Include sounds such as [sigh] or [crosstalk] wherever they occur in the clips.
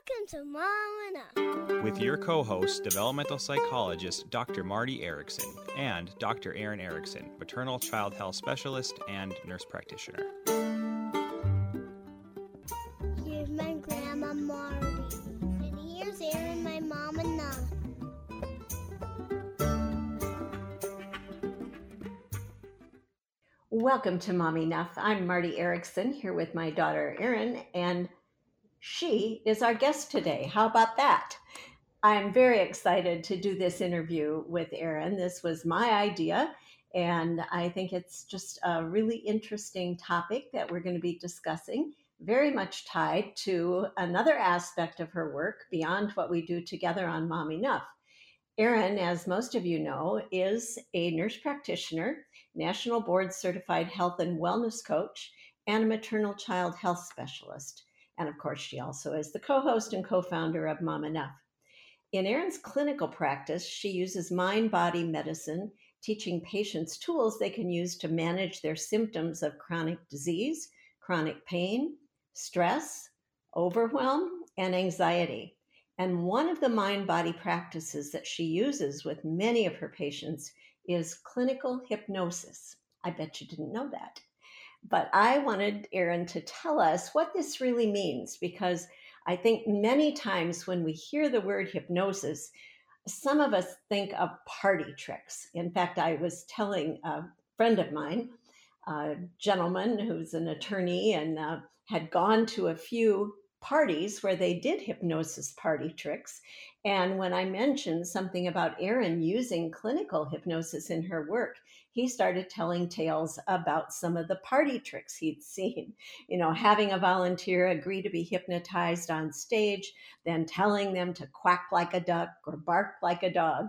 Welcome to Mom and Up. with your co host, developmental psychologist Dr. Marty Erickson and Dr. Erin Erickson, maternal child health specialist and nurse practitioner. Here's my grandma Marty. And here's Erin, my mom and Up. Welcome to Mommy Enough. I'm Marty Erickson here with my daughter Erin, and she is our guest today. How about that? I'm very excited to do this interview with Erin. This was my idea, and I think it's just a really interesting topic that we're going to be discussing, very much tied to another aspect of her work beyond what we do together on Mom Enough. Erin, as most of you know, is a nurse practitioner, national board certified health and wellness coach, and a maternal child health specialist. And of course, she also is the co host and co founder of Mom Enough. In Erin's clinical practice, she uses mind body medicine, teaching patients tools they can use to manage their symptoms of chronic disease, chronic pain, stress, overwhelm, and anxiety. And one of the mind body practices that she uses with many of her patients is clinical hypnosis. I bet you didn't know that. But I wanted Erin to tell us what this really means because I think many times when we hear the word hypnosis, some of us think of party tricks. In fact, I was telling a friend of mine, a gentleman who's an attorney and uh, had gone to a few parties where they did hypnosis party tricks. And when I mentioned something about Erin using clinical hypnosis in her work, he started telling tales about some of the party tricks he'd seen. [laughs] You know, having a volunteer agree to be hypnotized on stage, then telling them to quack like a duck or bark like a dog.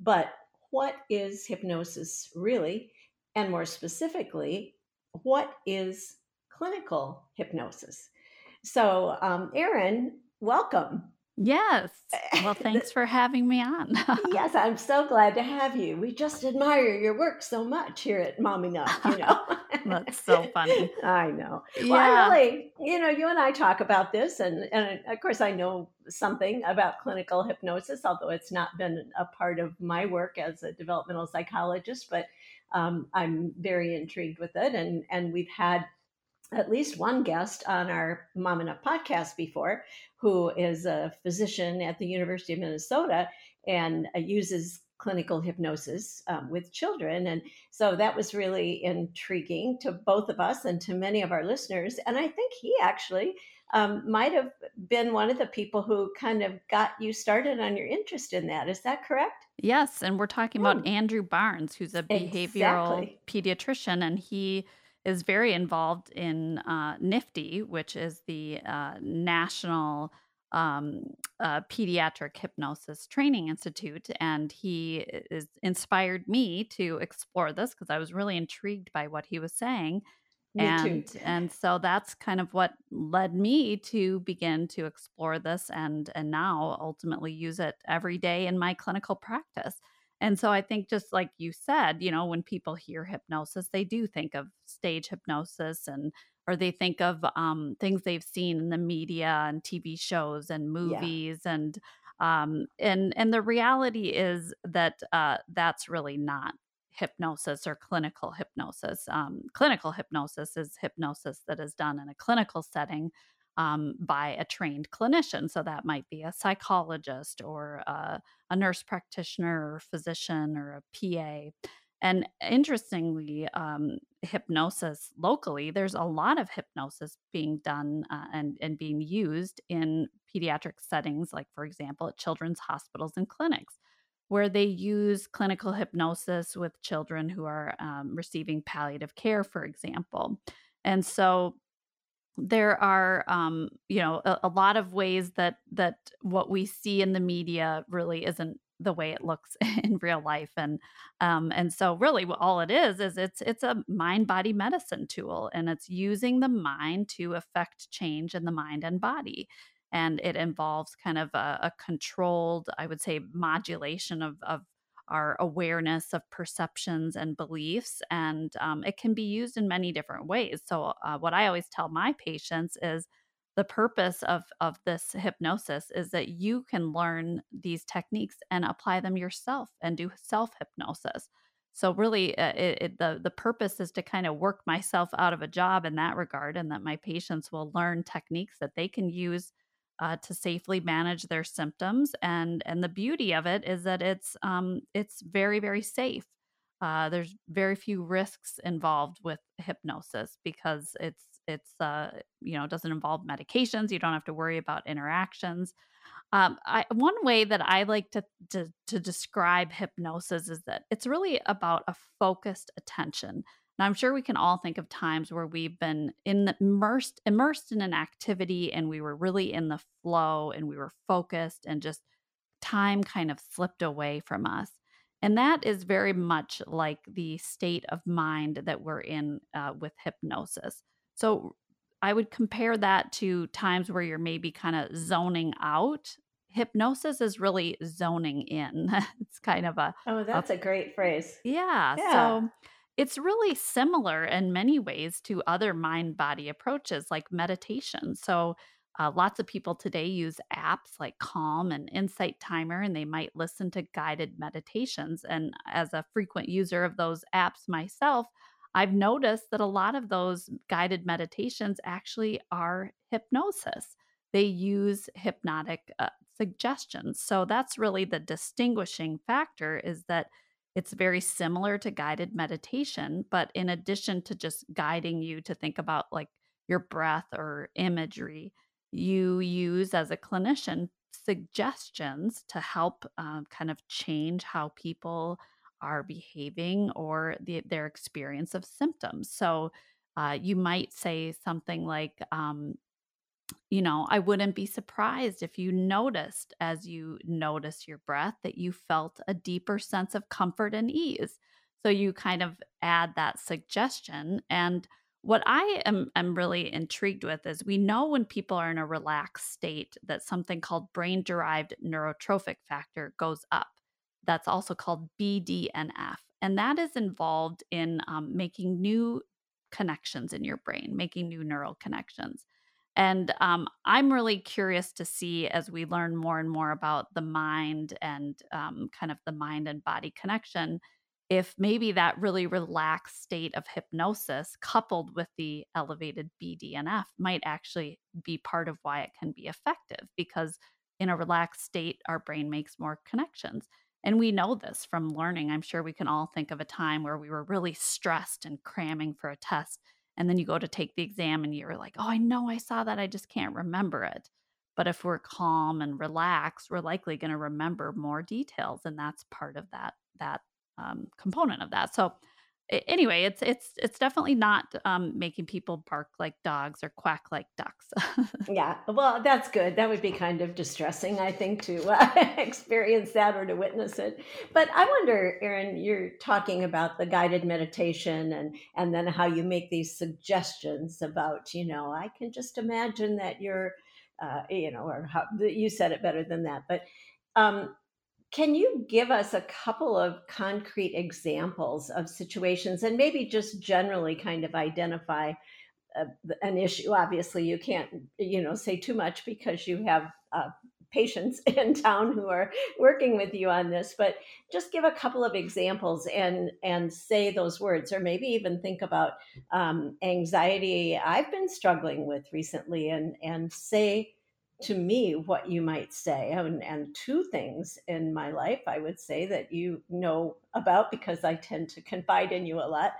But what is hypnosis really? And more specifically, what is clinical hypnosis? So, um, Erin, welcome. Yes. Well, [laughs] thanks for having me on. yes, [laughs] I'm so glad to have you. We just admire your work so much here at Mom Enough, you know. [laughs] That's so funny. I know. Well, Yeah. I really, you know, you and I talk about this, and, and of course, I know something about clinical hypnosis, although it's not been a part of my work as a developmental psychologist, but um, I'm very intrigued with it. And, and we've had at least one guest on our Mom and Enough podcast before who is a physician at the University of Minnesota and uh, uses clinical hypnosis um, with children. And so that was really intriguing to both of us and to many of our listeners. And I think he actually um, might have been one of the people who kind of got you started on your interest in that. Is that correct? Yes. And we're talking about Hmm. Andrew Barnes, who's a behavioral Exactly. pediatrician, and he is very involved in uh, NIFTY, which is the uh, National um, uh, Pediatric Hypnosis Training Institute. And he is inspired me to explore this because I was really intrigued by what he was saying. Me and too. and so that's kind of what led me to begin to explore this and and now ultimately use it every day in my clinical practice and so i think just like you said you know when people hear hypnosis they do think of stage hypnosis and or they think of um, things they've seen in the media and tv shows and movies and um, and and the reality is that uh, that's really not hypnosis or clinical hypnosis. Um, clinical hypnosis is hypnosis that is done in a clinical setting um, by a trained clinician. So that might be a psychologist or a, a nurse practitioner or physician or a PA. And interestingly, um, hypnosis locally, there's a lot of hypnosis being done uh, and, and being used in pediatric settings, like, for example, at children's hospitals and clinics where they use clinical hypnosis with children who are um, receiving palliative care, for example. And so there are um, you know a, a lot of ways that that what we see in the media really isn't the way it looks [laughs] in real life and um, and so really all it is is it's it's a mind body medicine tool and it's using the mind to affect change in the mind and body and it involves kind of a, a controlled i would say modulation of of our awareness of perceptions and beliefs and um, it can be used in many different ways. So uh, what i always tell my patients is the purpose of of this hypnosis is that you can learn these techniques and apply them yourself and do self hypnosis so really uh, it, it, the the purpose is to kind of work myself out of a job in that regard and that my patients will learn techniques that they can use uh, to safely manage their symptoms and and the beauty of it is that it's um it's very very safe uh, there's very few risks involved with hypnosis because it's it's uh, you know doesn't involve medications. You don't have to worry about interactions. Um, I, one way that I like to, to to describe hypnosis is that it's really about a focused attention. Now, I'm sure we can all think of times where we've been in the, immersed immersed in an activity and we were really in the flow and we were focused and just time kind of slipped away from us. And that is very much like the state of mind that we're in uh, with hypnosis. So I would compare that to times where you're maybe kind of zoning out. Hypnosis is really zoning in. [laughs] it's kind of a Oh, that's a, a great phrase. Yeah, yeah. So it's really similar in many ways to other mind body approaches like meditation. So uh, lots of people today use apps like Calm and Insight Timer, and they might listen to guided meditations. And as a frequent user of those apps myself, I've noticed that a lot of those guided meditations actually are hypnosis. They use hypnotic uh, suggestions. So that's really the distinguishing factor is that it's very similar to guided meditation, but in addition to just guiding you to think about like your breath or imagery, you use as a clinician suggestions to help um, kind of change how people are behaving or the, their experience of symptoms. So uh, you might say something like, um, you know, I wouldn't be surprised if you noticed as you notice your breath that you felt a deeper sense of comfort and ease. So you kind of add that suggestion and what I am, am really intrigued with is we know when people are in a relaxed state that something called brain derived neurotrophic factor goes up. That's also called BDNF. And that is involved in um, making new connections in your brain, making new neural connections. And um, I'm really curious to see as we learn more and more about the mind and um, kind of the mind and body connection if maybe that really relaxed state of hypnosis coupled with the elevated BDNF might actually be part of why it can be effective because in a relaxed state our brain makes more connections. And we know this from learning. I'm sure we can all think of a time where we were really stressed and cramming for a test and then you go to take the exam and you're like, "Oh, I know I saw that, I just can't remember it." But if we're calm and relaxed, we're likely going to remember more details and that's part of that that um, component of that. So anyway, it's it's it's definitely not um, making people bark like dogs or quack like ducks. [laughs] yeah, well, that's good. That would be kind of distressing, I think, to uh, [laughs] experience that or to witness it. But I wonder, Erin, you're talking about the guided meditation and and then how you make these suggestions about, you know, I can just imagine that you're, uh, you know, or how you said it better than that, but. Um, can you give us a couple of concrete examples of situations and maybe just generally kind of identify uh, an issue? Obviously, you can't, you know, say too much because you have uh, patients [laughs] in town who are working with you on this, but just give a couple of examples and and say those words, or maybe even think about um, anxiety I've been struggling with recently, and and say to me what you might say and, and, two things in my life i would say that you know about because i tend to confide in you a lot.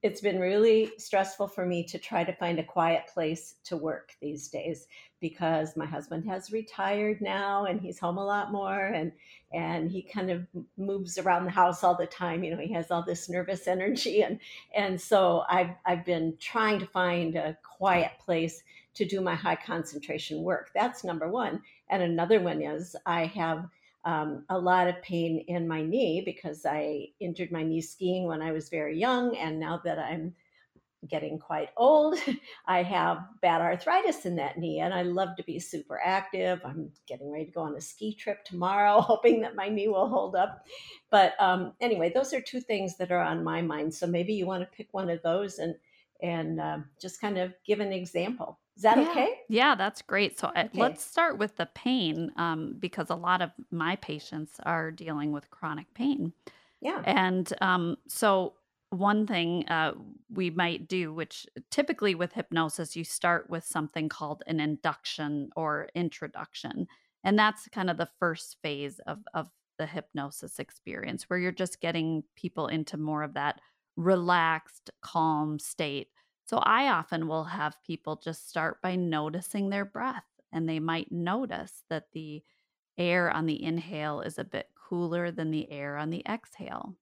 It's been really stressful for me to try to find a quiet place to work these days because my husband has retired now and he's home a lot more and and he kind of moves around the house all the time you know he has all this nervous energy and and so i've i've been trying to find a quiet place to do my high concentration work. That's number one. And another one is I have um, a lot of pain in my knee because I injured my knee skiing when I was very young. And now that I'm getting quite old, [laughs] I have bad arthritis in that knee. And I love to be super active. I'm getting ready to go on a ski trip tomorrow, [laughs] hoping that my knee will hold up. But um, anyway, those are two things that are on my mind. So maybe you want to pick one of those and and uh, just kind of give an example. Is that Yeah. okay? Yeah, that's great. So uh, Okay. let's start with the pain um, because a lot of my patients are dealing with chronic pain. Yeah. And um, so, one thing uh, we might do, which typically with hypnosis, you start with something called an induction or introduction. And that's kind of the first phase of, of the hypnosis experience, where you're just getting people into more of that relaxed, calm state. So, I often will have people just start by noticing their breath, and they might notice that the air on the inhale is a bit cooler than the air on the exhale.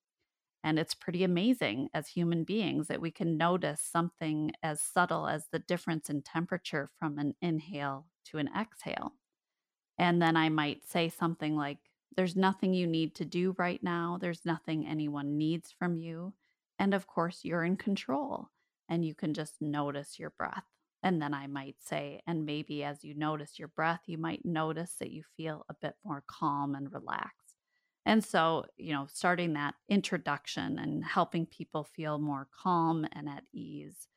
And it's pretty amazing as human beings that we can notice something as subtle as the difference in temperature from an inhale to an exhale. And then I might say something like, There's nothing you need to do right now. There's nothing anyone needs from you. And of course, you're in control and you can just notice your breath. And then I might say, and maybe as you notice your breath, you might notice that you feel a bit more calm and relaxed. And so, you know, starting that introduction and helping people feel more calm and at ease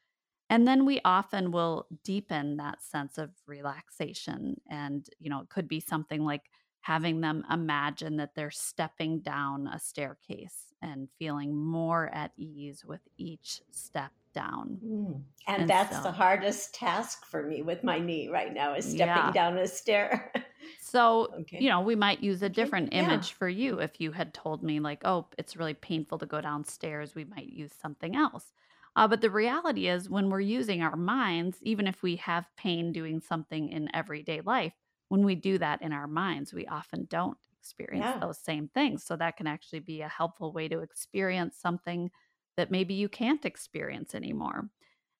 and then we often will deepen that sense of relaxation. And, you know, it could be something like having them imagine that they're stepping down a staircase and feeling more at ease with each step down. Mm. And And that's the hardest task for me with my knee right now is stepping yeah. down a stair. [laughs] So, okay. you know, we might use a Okay. different Yeah. image for you. If you had told me, like, oh, it's really painful to go downstairs, we might use something else. Uh, but the reality is, when we're using our minds, even if we have pain doing something in everyday life, when we do that in our minds, we often don't experience Yeah. those same things. So, that can actually be a helpful way to experience something that maybe you can't experience anymore.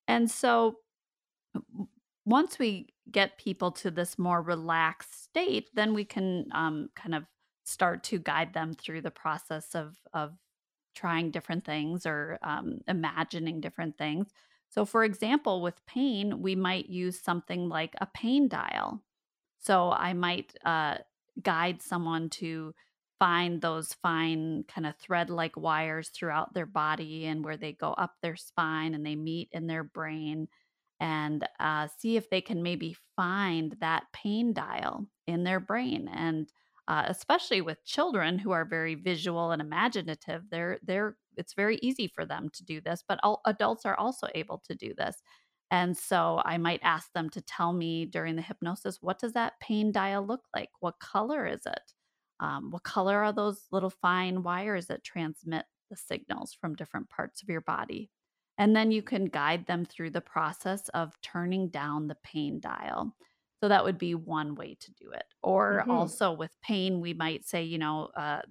And so, once we get people to this more relaxed state, then we can um, kind of start to guide them through the process of of trying different things or um, imagining different things. So, for example, with pain, we might use something like a pain dial. So, I might uh, guide someone to find those fine kind of thread like wires throughout their body and where they go up their spine and they meet in their brain and uh, see if they can maybe find that pain dial in their brain. And uh, especially with children who are very visual and imaginative they're they're it's very easy for them to do this but all, adults are also able to do this and so i might ask them to tell me during the hypnosis what does that pain dial look like what color is it um, what color are those little fine wires that transmit the signals from different parts of your body and then you can guide them through the process of turning down the pain dial. So that would be one way to do it. Or hmm also with pain, we might say, you know, uh,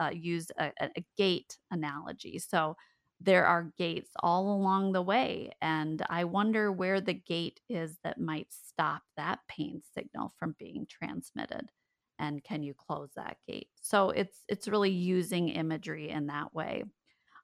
uh, use a a gate analogy. So there are gates all along the way. And I wonder where the gate is that might stop that pain signal from being transmitted. And can you close that gate? So it's it's really using imagery in that way.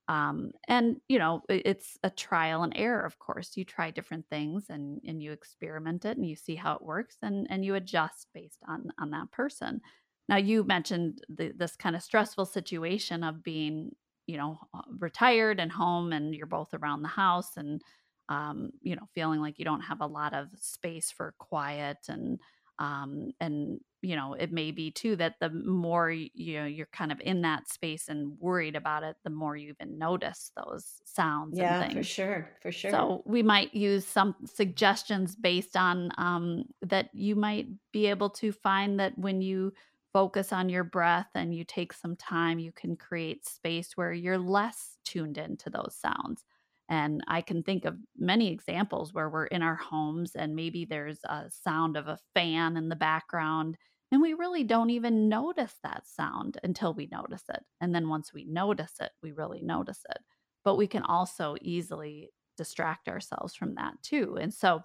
Um, and you know, it's a trial and error, of course. You try different things and and you experiment it and you see how it works and and you adjust based on on that person. Now, you mentioned the, this kind of stressful situation of being, you know, uh, retired and home, and you're both around the house, and um, you know, feeling like you don't have a lot of space for quiet and um and you know it may be too that the more you know you're kind of in that space and worried about it the more you even notice those sounds and Yeah, for sure. For sure. so we might use some suggestions based on um, that you might be able to find that when you focus on your breath and you take some time you can create space where you're less tuned into those sounds and I can think of many examples where we're in our homes and maybe there's a sound of a fan in the background. And we really don't even notice that sound until we notice it. And then once we notice it, we really notice it. But we can also easily distract ourselves from that too. And so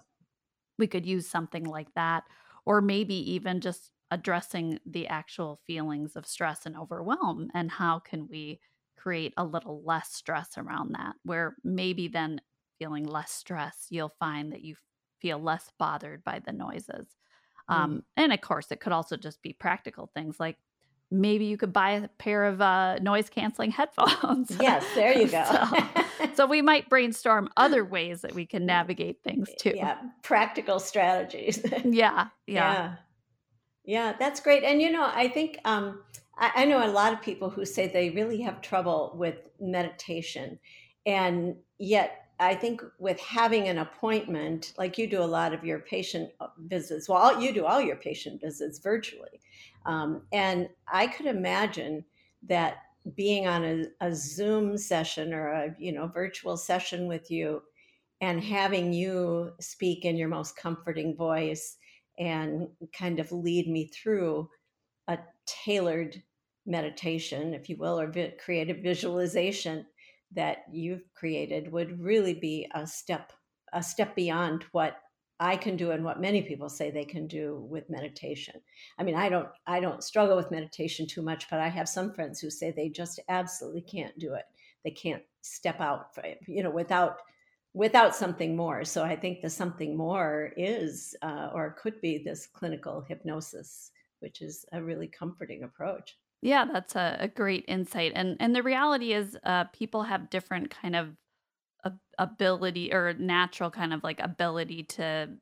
we could use something like that or maybe even just addressing the actual feelings of stress and overwhelm and how can we create a little less stress around that where maybe then feeling less stress you'll find that you feel less bothered by the noises Mm. um, and of course it could also just be practical things like maybe you could buy a pair of uh, noise canceling [laughs] headphones. Yes, there you go. so, so, we might brainstorm other ways that we can [laughs] navigate things too. Yeah, practical strategies. [laughs] yeah, yeah, yeah, yeah. That's great. And you know, I think um, I, I know a lot of people who say they really have trouble with meditation, and yet I think with having an appointment, like you do a lot of your patient uh, visits, well, you do all your patient visits virtually. Um, and I could imagine that being on a, a, Zoom session or a you know virtual session with you and having you speak in your most comforting voice and kind of lead me through a tailored meditation, if you will, or vi- creative visualization that you've created would really be a step a step beyond what I can do and what many people say they can do with meditation. I mean, I don't I don't struggle with meditation too much, but I have some friends who say they just absolutely can't do it. They can't step out, you know, without without something more. So I think the something more is uh, or could be this clinical hypnosis, which is a really comforting approach. Yeah, that's a, a great insight. And and the reality is uh people have different kind of ability or natural kind of like ability to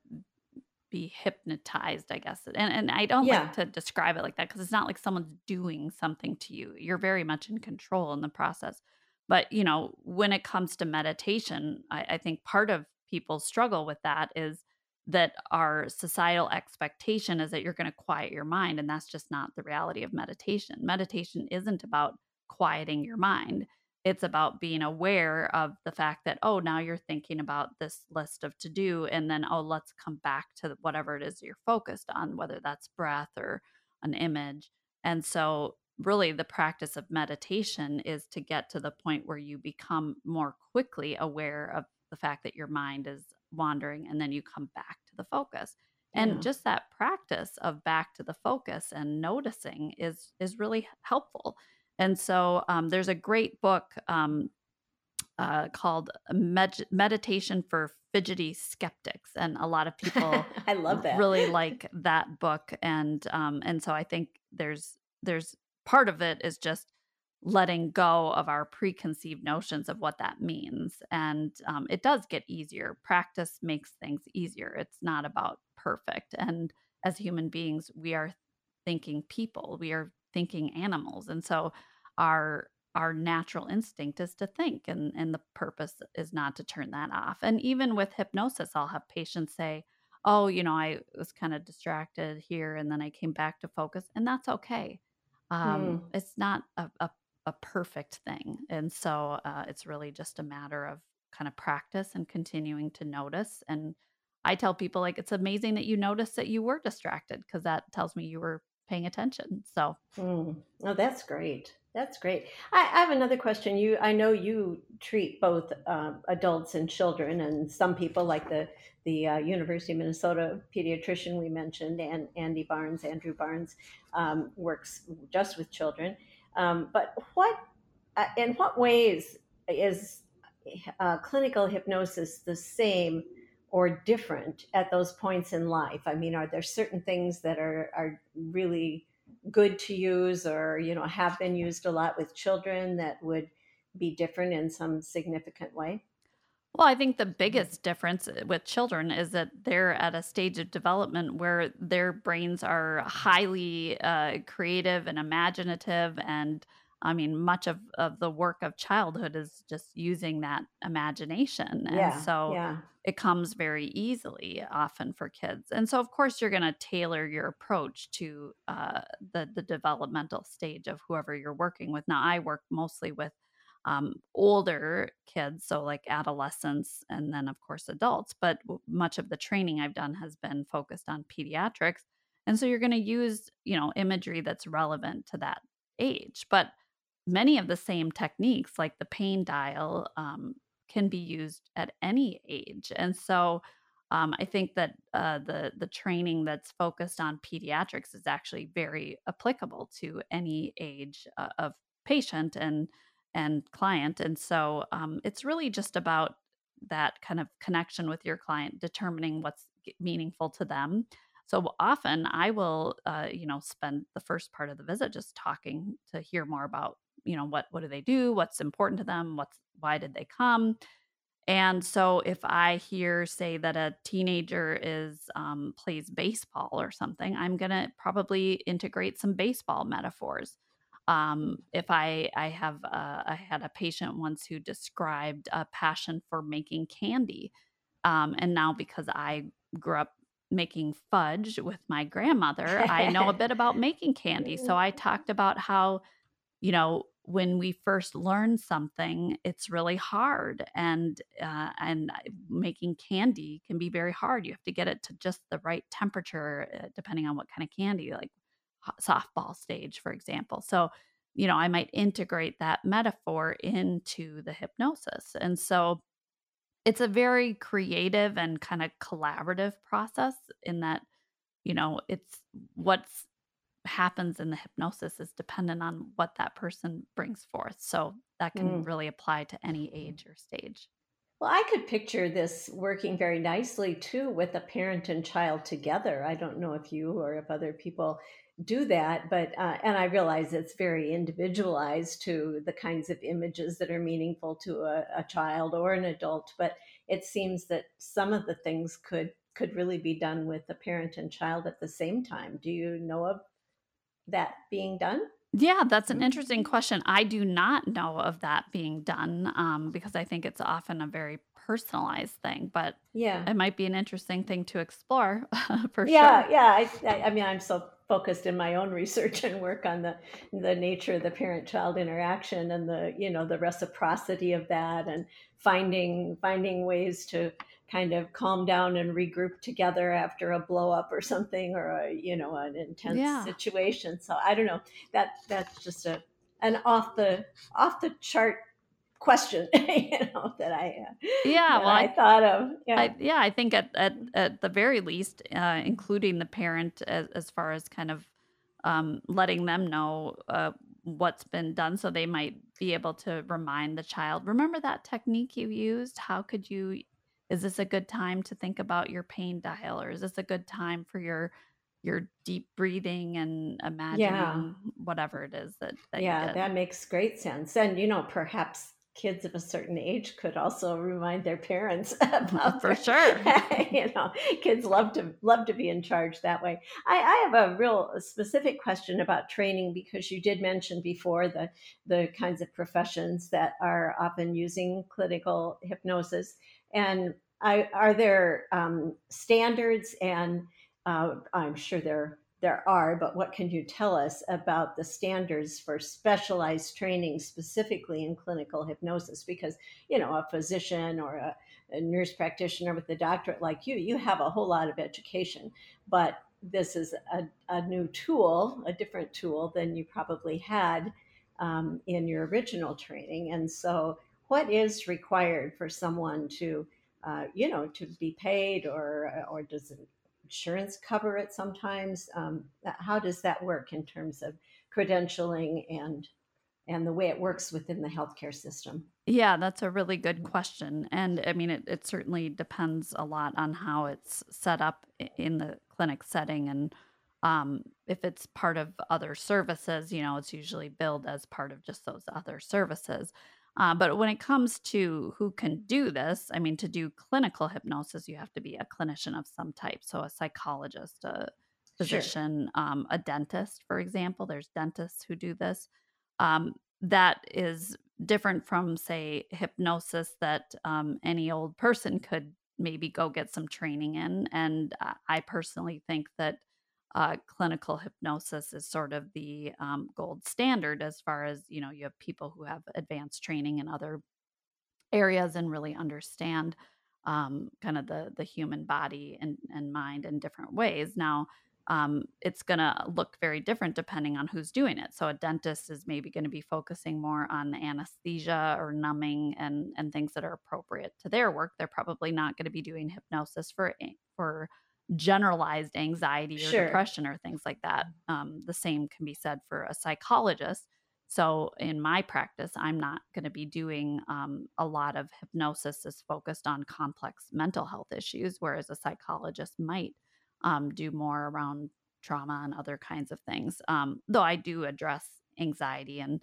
be hypnotized, I guess. And and I don't Yeah. like to describe it like that because it's not like someone's doing something to you. You're very much in control in the process. But you know, when it comes to meditation, I, I think part of people's struggle with that is that our societal expectation is that you're going to quiet your mind. And that's just not the reality of meditation. Meditation isn't about quieting your mind, it's about being aware of the fact that, oh, now you're thinking about this list of to do. And then, oh, let's come back to whatever it is you're focused on, whether that's breath or an image. And so, really, the practice of meditation is to get to the point where you become more quickly aware of the fact that your mind is wandering and then you come back to the focus and Yeah. just that practice of back to the focus and noticing is is really helpful and so um, there's a great book um, uh, called Med- meditation for fidgety skeptics and a lot of people [laughs] I love that. really like that book and um, and so i think there's there's part of it is just letting go of our preconceived notions of what that means. And um, it does get easier. Practice makes things easier. It's not about perfect. And as human beings, we are thinking people, we are thinking animals. And so our our natural instinct is to think and and the purpose is not to turn that off and even with hypnosis i'll have patients say oh you know i was kind of distracted here and then i came back to focus and that's okay Hmm. um, it's not a, a a perfect thing. And so uh, it's really just a matter of kind of practice and continuing to notice. And I tell people, like, it's amazing that you noticed that you were distracted because that tells me you were paying attention. So, Mm. Oh, that's great. That's great. I, I have another question. You, I know you treat both uh, adults and children, and some people, like the the uh, University of Minnesota pediatrician we mentioned, and Andy Barnes, Andrew Barnes, um, works just with children. Um, but what, uh, in what ways is uh, clinical hypnosis the same or different at those points in life? I mean, are there certain things that are are really good to use or you know have been used a lot with children that would be different in some significant way well, I think the biggest difference uh, with children is that they're at a stage of development where their brains are highly uh, creative and imaginative. And I mean, much of, of the work of childhood is just using that imagination. And yeah so yeah it comes very easily often for kids. And so, of course, you're going to tailor your approach to uh, the, the developmental stage of whoever you're working with. Now, I work mostly with um, older kids, so like adolescents, and then, of course, adults. But much of the training I've done has been focused on pediatrics. And so, you're going to use, you know, imagery that's relevant to that age. But many of the same techniques, like the pain dial, um, can be used at any age. And so um, I think that uh, the the training that's focused on pediatrics is actually very applicable to any age uh, of patient and and client. And so um, it's really just about that kind of connection with your client, determining what's meaningful to them. So often I will, uh, you know, spend the first part of the visit just talking to hear more about, you know, what what do they do, what's important to them, what's why did they come, and so if I hear, say, that a teenager is um, plays baseball or something, I'm gonna probably integrate some baseball metaphors. Um, if I I have uh, I had a patient once who described a passion for making candy, um, and now because I grew up making fudge with my grandmother, I know a [laughs] bit about making candy. So I talked about how you know when we first learn something it's really hard and uh, and making candy can be very hard. You have to get it to just the right temperature uh, depending on what kind of candy like softball stage for example. So you know i might integrate that metaphor into the hypnosis and so it's a very creative and kind of collaborative process in that you know it's what's happens in the hypnosis is dependent on what that person brings forth. So that can Mm. really apply to any age or stage. Well, I could picture this working very nicely too with a parent and child together. I don't know if you or if other people do that, but uh, and I realize it's very individualized to the kinds of images that are meaningful to a, a child or an adult. But it seems that some of the things could could really be done with the parent and child at the same time. Do you know of that being done? Yeah, that's an interesting question. I do not know of that being done um, because I think it's often a very personalized thing, but Yeah. it might be an interesting thing to explore [laughs] for Yeah, sure. yeah. I, I, I mean, I'm so focused in my own research and work on the the nature of the parent-child interaction and the you know the reciprocity of that and finding finding ways to kind of calm down and regroup together after a blow up or something or a you know an intense Yeah. situation. So I don't know that that's just a an off the off the chart question [laughs] you know that I uh, Yeah, that well, I I thought of. Yeah. I yeah, I think at at at the very least, uh, including the parent as as far as kind of um, letting them know uh, what's been done, so they might be able to remind the child, "Remember that technique you used? How could you? Is this a good time to think about your pain dial, or is this a good time for your your deep breathing and Yeah. imagining whatever it is that that you Yeah, that makes great sense. And, you know, perhaps kids of a certain age could also remind their parents [laughs] [laughs] about For sure. [laughs] you know, kids love to love to be in charge that way. I, I have a real specific question about training because you did mention before the the kinds of professions that are often using clinical hypnosis. And I, are there um, standards and uh, I'm sure there there are, but what can you tell us about the standards for specialized training specifically in clinical hypnosis? Because, you know, a physician or a, a nurse practitioner with a doctorate like you, you have a whole lot of education, but this is a, a new tool, a different tool than you probably had um, in your original training. And so, what is required for someone to, uh, you know, to be paid, or or does insurance cover it sometimes? Um, how does that work in terms of credentialing and and the way it works within the healthcare system? Yeah, that's a really good question. And I mean, it, it certainly depends a lot on how it's set up in the clinic setting. And um, if it's part of other services, you know, it's usually billed as part of just those other services. Uh, but when it comes to who can do this, I mean, to do clinical hypnosis, you have to be a clinician of some type. So a psychologist, a Sure. physician, um, a dentist, for example. There's dentists who do this. Um, that is different from, say, hypnosis that um, any old person could maybe go get some training in. And uh, I personally think that uh, clinical hypnosis is sort of the um, gold standard as far as, you know, you have people who have advanced training in other areas and really understand um, kind of the the human body and, and mind in different ways. Now, um, it's going to look very different depending on who's doing it. So, a dentist is maybe going to be focusing more on anesthesia or numbing and and things that are appropriate to their work. They're probably not going to be doing hypnosis for for generalized anxiety or Sure. depression or things like that. Um, the same can be said for a psychologist so in my practice, I'm not going to be doing um, a lot of hypnosis that's focused on complex mental health issues, whereas a psychologist might. um, do more around trauma and other kinds of things. Um, though I do address anxiety and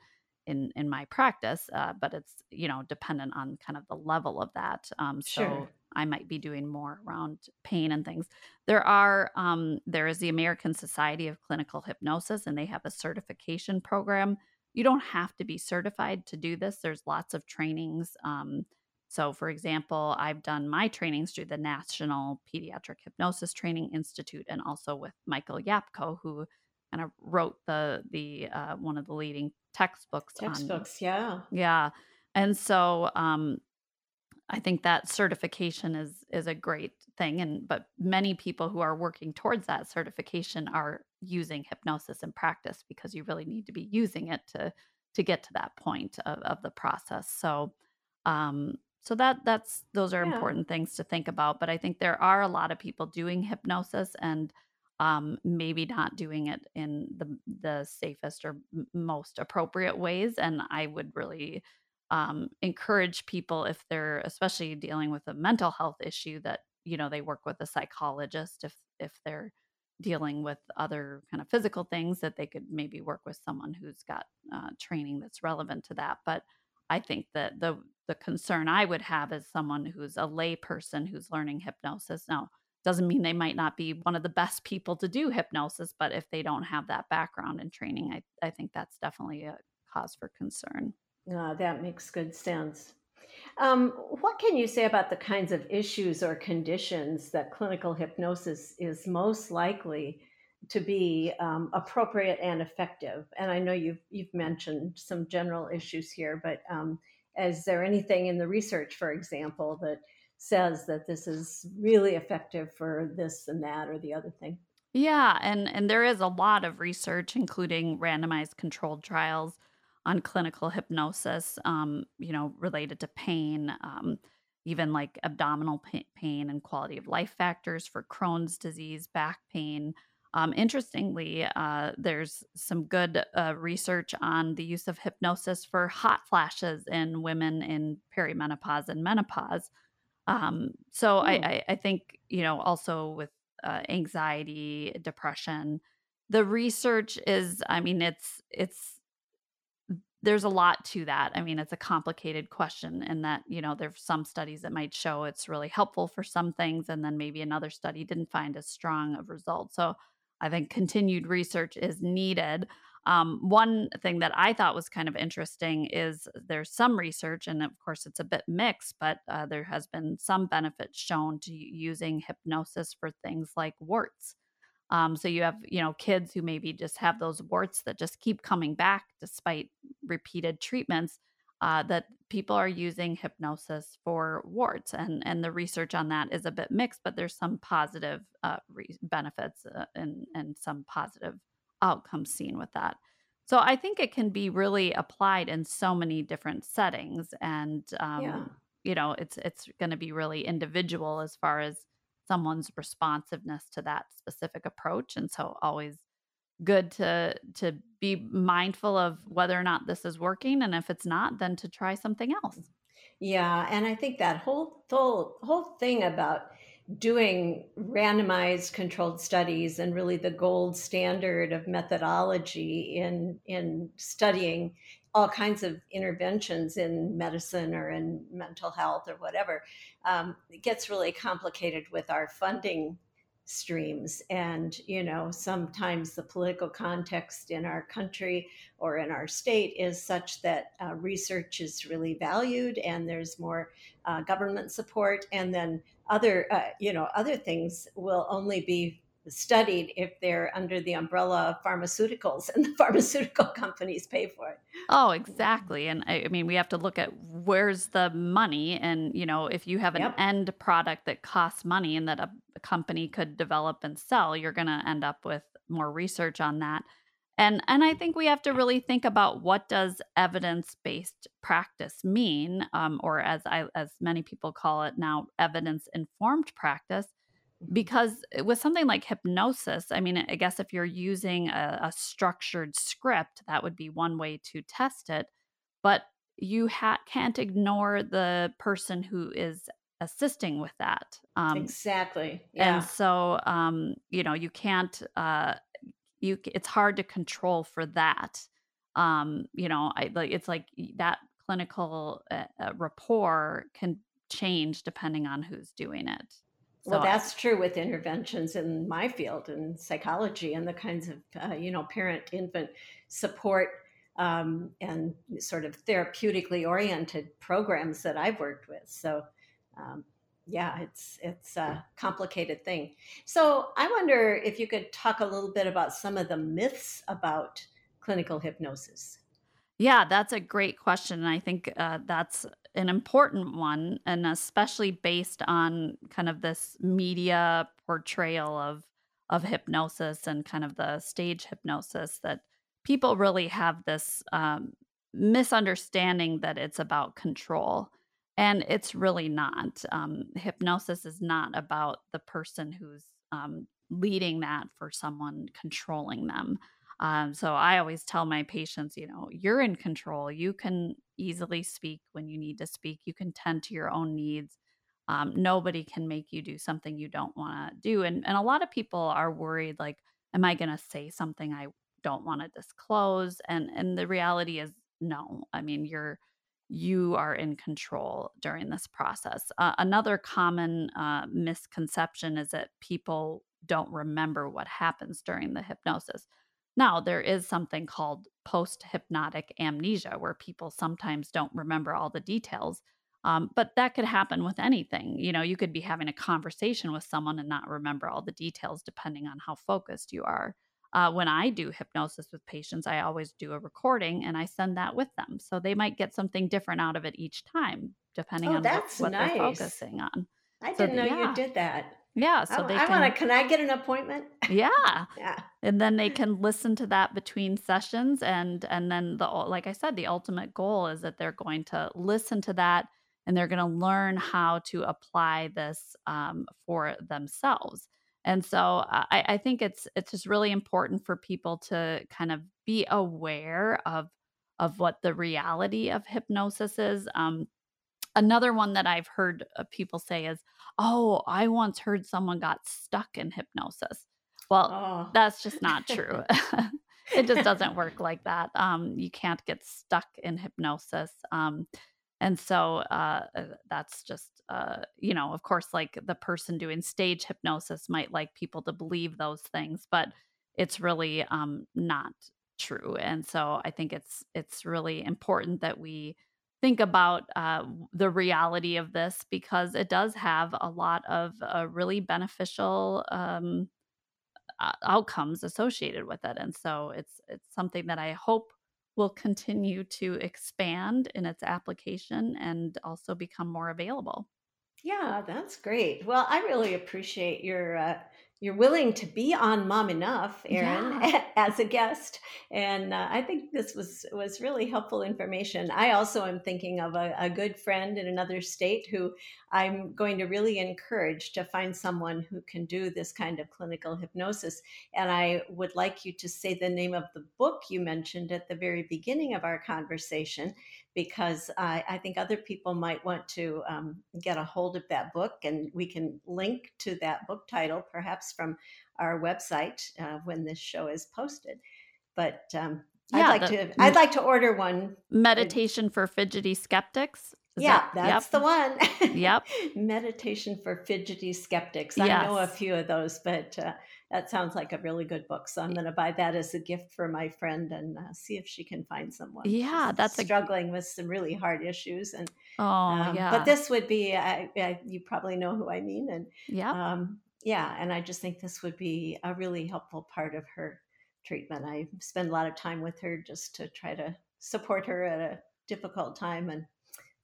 in in my practice, uh, but it's you know dependent on kind of the level of that. Um, so Sure. I might be doing more around pain and things. There are um, there is the American Society of Clinical Hypnosis, and they have a certification program. You don't have to be certified to do this. There's lots of trainings. Um, so, for example, I've done my trainings through the National Pediatric Hypnosis Training Institute, and also with Michael Yapko, who kind of wrote the the uh, one of the leading textbooks on Textbooks, yeah. yeah. And so um, I think that certification is is a great thing and but many people who are working towards that certification are using hypnosis in practice because you really need to be using it to to get to that point of, of the process. So um so that that's those are Yeah. important things to think about. But I think there are a lot of people doing hypnosis and um, maybe not doing it in the the safest or most appropriate ways. And I would really um, encourage people if they're especially dealing with a mental health issue that you know they work with a psychologist if if they're dealing with other kind of physical things that they could maybe work with someone who's got uh, training that's relevant to that but i think that the the concern i would have is someone who's a lay person who's learning hypnosis now doesn't mean they might not be one of the best people to do hypnosis but if they don't have that background and training i, I think that's definitely a cause for concern Uh, that makes good sense. Um, what can you say about the kinds of issues or conditions that clinical hypnosis is most likely to be um, appropriate and effective? And I know you've you've mentioned some general issues here, but um, is there anything in the research, for example, that says that this is really effective for this and that or the other thing? Yeah, and and there is a lot of research, including randomized controlled trials on clinical hypnosis, um, you know, related to pain, um, even like abdominal pain and quality of life factors for Crohn's disease, back pain. Um, interestingly, uh, there's some good uh, research on the use of hypnosis for hot flashes in women in perimenopause and menopause um, so I, Hmm. I, I think, you know, also with uh, anxiety, depression, the research is, I mean, it's, it's, there's a lot to that. I mean, it's a complicated question and that, you know, there's some studies that might show it's really helpful for some things, and then maybe another study didn't find as strong of results. So I think continued research is needed. Um, one thing that I thought was kind of interesting is there's some research, and of course it's a bit mixed, but uh, there has been some benefit shown to using hypnosis for things like warts um, so you have, you know, kids who maybe just have those warts that just keep coming back despite repeated treatments. Uh, that people are using hypnosis for warts, and and the research on that is a bit mixed, but there's some positive uh, re- benefits uh, and and some positive outcomes seen with that. So I think it can be really applied in so many different settings, and Yeah. um, you know, it's it's going to be really individual as far as someone's responsiveness to that specific approach and so always good to to be mindful of whether or not this is working and if it's not then to try something else Yeah, and I think that whole whole whole thing about doing randomized controlled studies and really the gold standard of methodology in in studying all kinds of interventions in medicine or in mental health or whatever um, it gets really complicated with our funding streams. And you know sometimes the political context in our country or in our state is such that uh, research is really valued and there's more uh, government support. And then other uh, you know other things will only be studied if they're under the umbrella of pharmaceuticals and the [laughs] pharmaceutical companies pay for it. Oh exactly. And I, I mean we have to look at where's the money? And you know if you have an yep. end product that costs money and that a, a company could develop and sell you're going to end up with more research on that and and i think we have to really think about what does evidence-based practice mean um, or as i as many people call it now evidence-informed practice Mhm. because eh, with something like hypnosis i mean i guess if you're using a, a structured script that would be one way to test it but you ha- can't ignore the person who is assisting with that. Um, Exactly. and so, um, you know, you can't, uh, you, it's hard to control for that. Um, you know, I like, it's like that clinical uh, uh, rapport can change depending on who's doing it. Well, So, I- that's true with interventions in my field in psychology and the kinds of, uh, you know, parent infant support um, and sort of therapeutically oriented programs that I've worked with. So, um, yeah, it's it's a complicated thing. So, I wonder if you could talk a little bit about some of the myths about clinical hypnosis. Yeah, that's a great question. And I think uh, that's an important one, and especially based on kind of this media portrayal of of hypnosis and kind of the stage hypnosis that people really have this um, misunderstanding that it's about control. And it's really not. Um, hypnosis is not about the person who's um, leading that for someone controlling them um, so I always tell my patients, you know, you're in control. You can easily speak when you need to speak. You can tend to your own needs. Um, nobody can make you do something you don't want to do. And and a lot of people are worried, like, am I going to say something I don't want to disclose? And and the reality is, no. I mean, you're you are in control during this process. Uh, another common uh, misconception is that people don't remember what happens during the hypnosis now, there is something called post hypnotic amnesia where people sometimes don't remember all the details. Um, but that could happen with anything. You know, you could be having a conversation with someone and not remember all the details depending on how focused you are. Uh, when I do hypnosis with patients, I always do a recording and I send that with them. So they might get something different out of it each time, depending Oh, on what, what they're focusing on. I So, didn't know you did that. yeah. I, So they I want to. can, Can I get an appointment? yeah [laughs] yeah. and then they can listen to that between sessions and and then the like i said the ultimate goal is that they're going to listen to that and they're going to learn how to apply this um, for themselves and so I, I think it's it's just really important for people to kind of be aware of of what the reality of hypnosis is um, Another one that I've heard uh, people say is, "Oh, I once heard someone got stuck in hypnosis." Well, Oh. that's just not true. [laughs] [laughs] it just doesn't work like that. Um, you can't get stuck in hypnosis. Um, and so uh, uh, that's just, uh, you know, of course, like the person doing stage hypnosis might like people to believe those things, but it's really um, not true. And so I think it's it's really important that we think about uh, the reality of this because it does have a lot of uh, really beneficial um, outcomes associated with it and so it's it's something that i hope will continue to expand in its application and also become more available Yeah, that's great. Well, I really appreciate your uh, you're willing to be on Mom Enough, Erin, yeah [laughs] as a guest, and uh, I think this was was really helpful information. I also am thinking of a, a good friend in another state who I'm going to really encourage to find someone who can do this kind of clinical hypnosis. And I would like you to say the name of the book you mentioned at the very beginning of our conversation because I, I think other people might want to um, get a hold of that book, and we can link to that book title perhaps from our website uh, when this show is posted. But um, I'd like the to I'd like to order one. meditation for fidgety skeptics is Yeah, that that's yep the one. yep [laughs] Meditation for fidgety skeptics. I know a few of those, but uh, that sounds like a really good book. So I'm going to buy that as a gift for my friend and uh, see if she can find someone. yeah that's a struggling with some really hard issues, and oh um, but this would be. I, I, you probably know who I mean, and yeah, um, yeah, and I just think this would be a really helpful part of her treatment. I spend a lot of time with her just to try to support her at a difficult time, and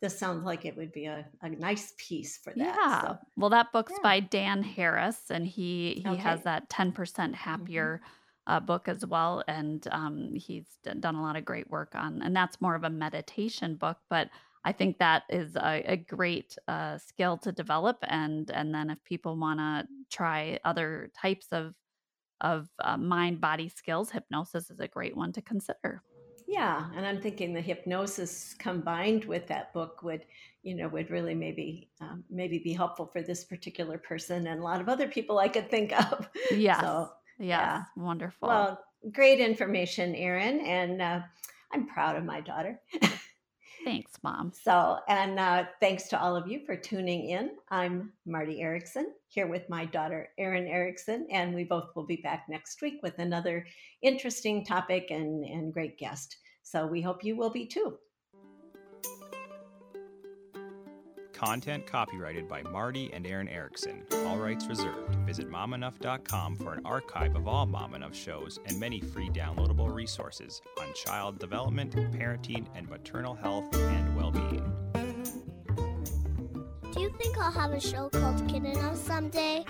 this sounds like it would be a, a nice piece for that. Yeah. So Well, that book's yeah, by Dan Harris, and he he has that 10% hmm happier uh, book as well. And um, he's done a lot of great work on, and that's more of a meditation book. But I think that is a, a great uh, skill to develop. And and then if people want to try other types of of uh, mind body skills, hypnosis is a great one to consider. Yeah, and I'm thinking the hypnosis combined with that book would, you know, would really maybe um, maybe be helpful for this particular person and a lot of other people I could think of. Yes. [laughs] So Yes. yeah. Wonderful. Well, great information, Erin, and uh, I'm proud of my daughter. [laughs] Thanks, Mom. So, and uh, thanks to all of you for tuning in. I'm Marty Erickson here with my daughter, Erin Erickson, and we both will be back next week with another interesting topic and, and great guest. So, we hope you will be too. Content copyrighted by Marty and Erin Erickson. All rights reserved. Visit momenough.com for an archive of all Mom Enough shows and many free downloadable resources on child development, parenting, and maternal health and well being. Do you think I'll have a show called Kid Enough someday?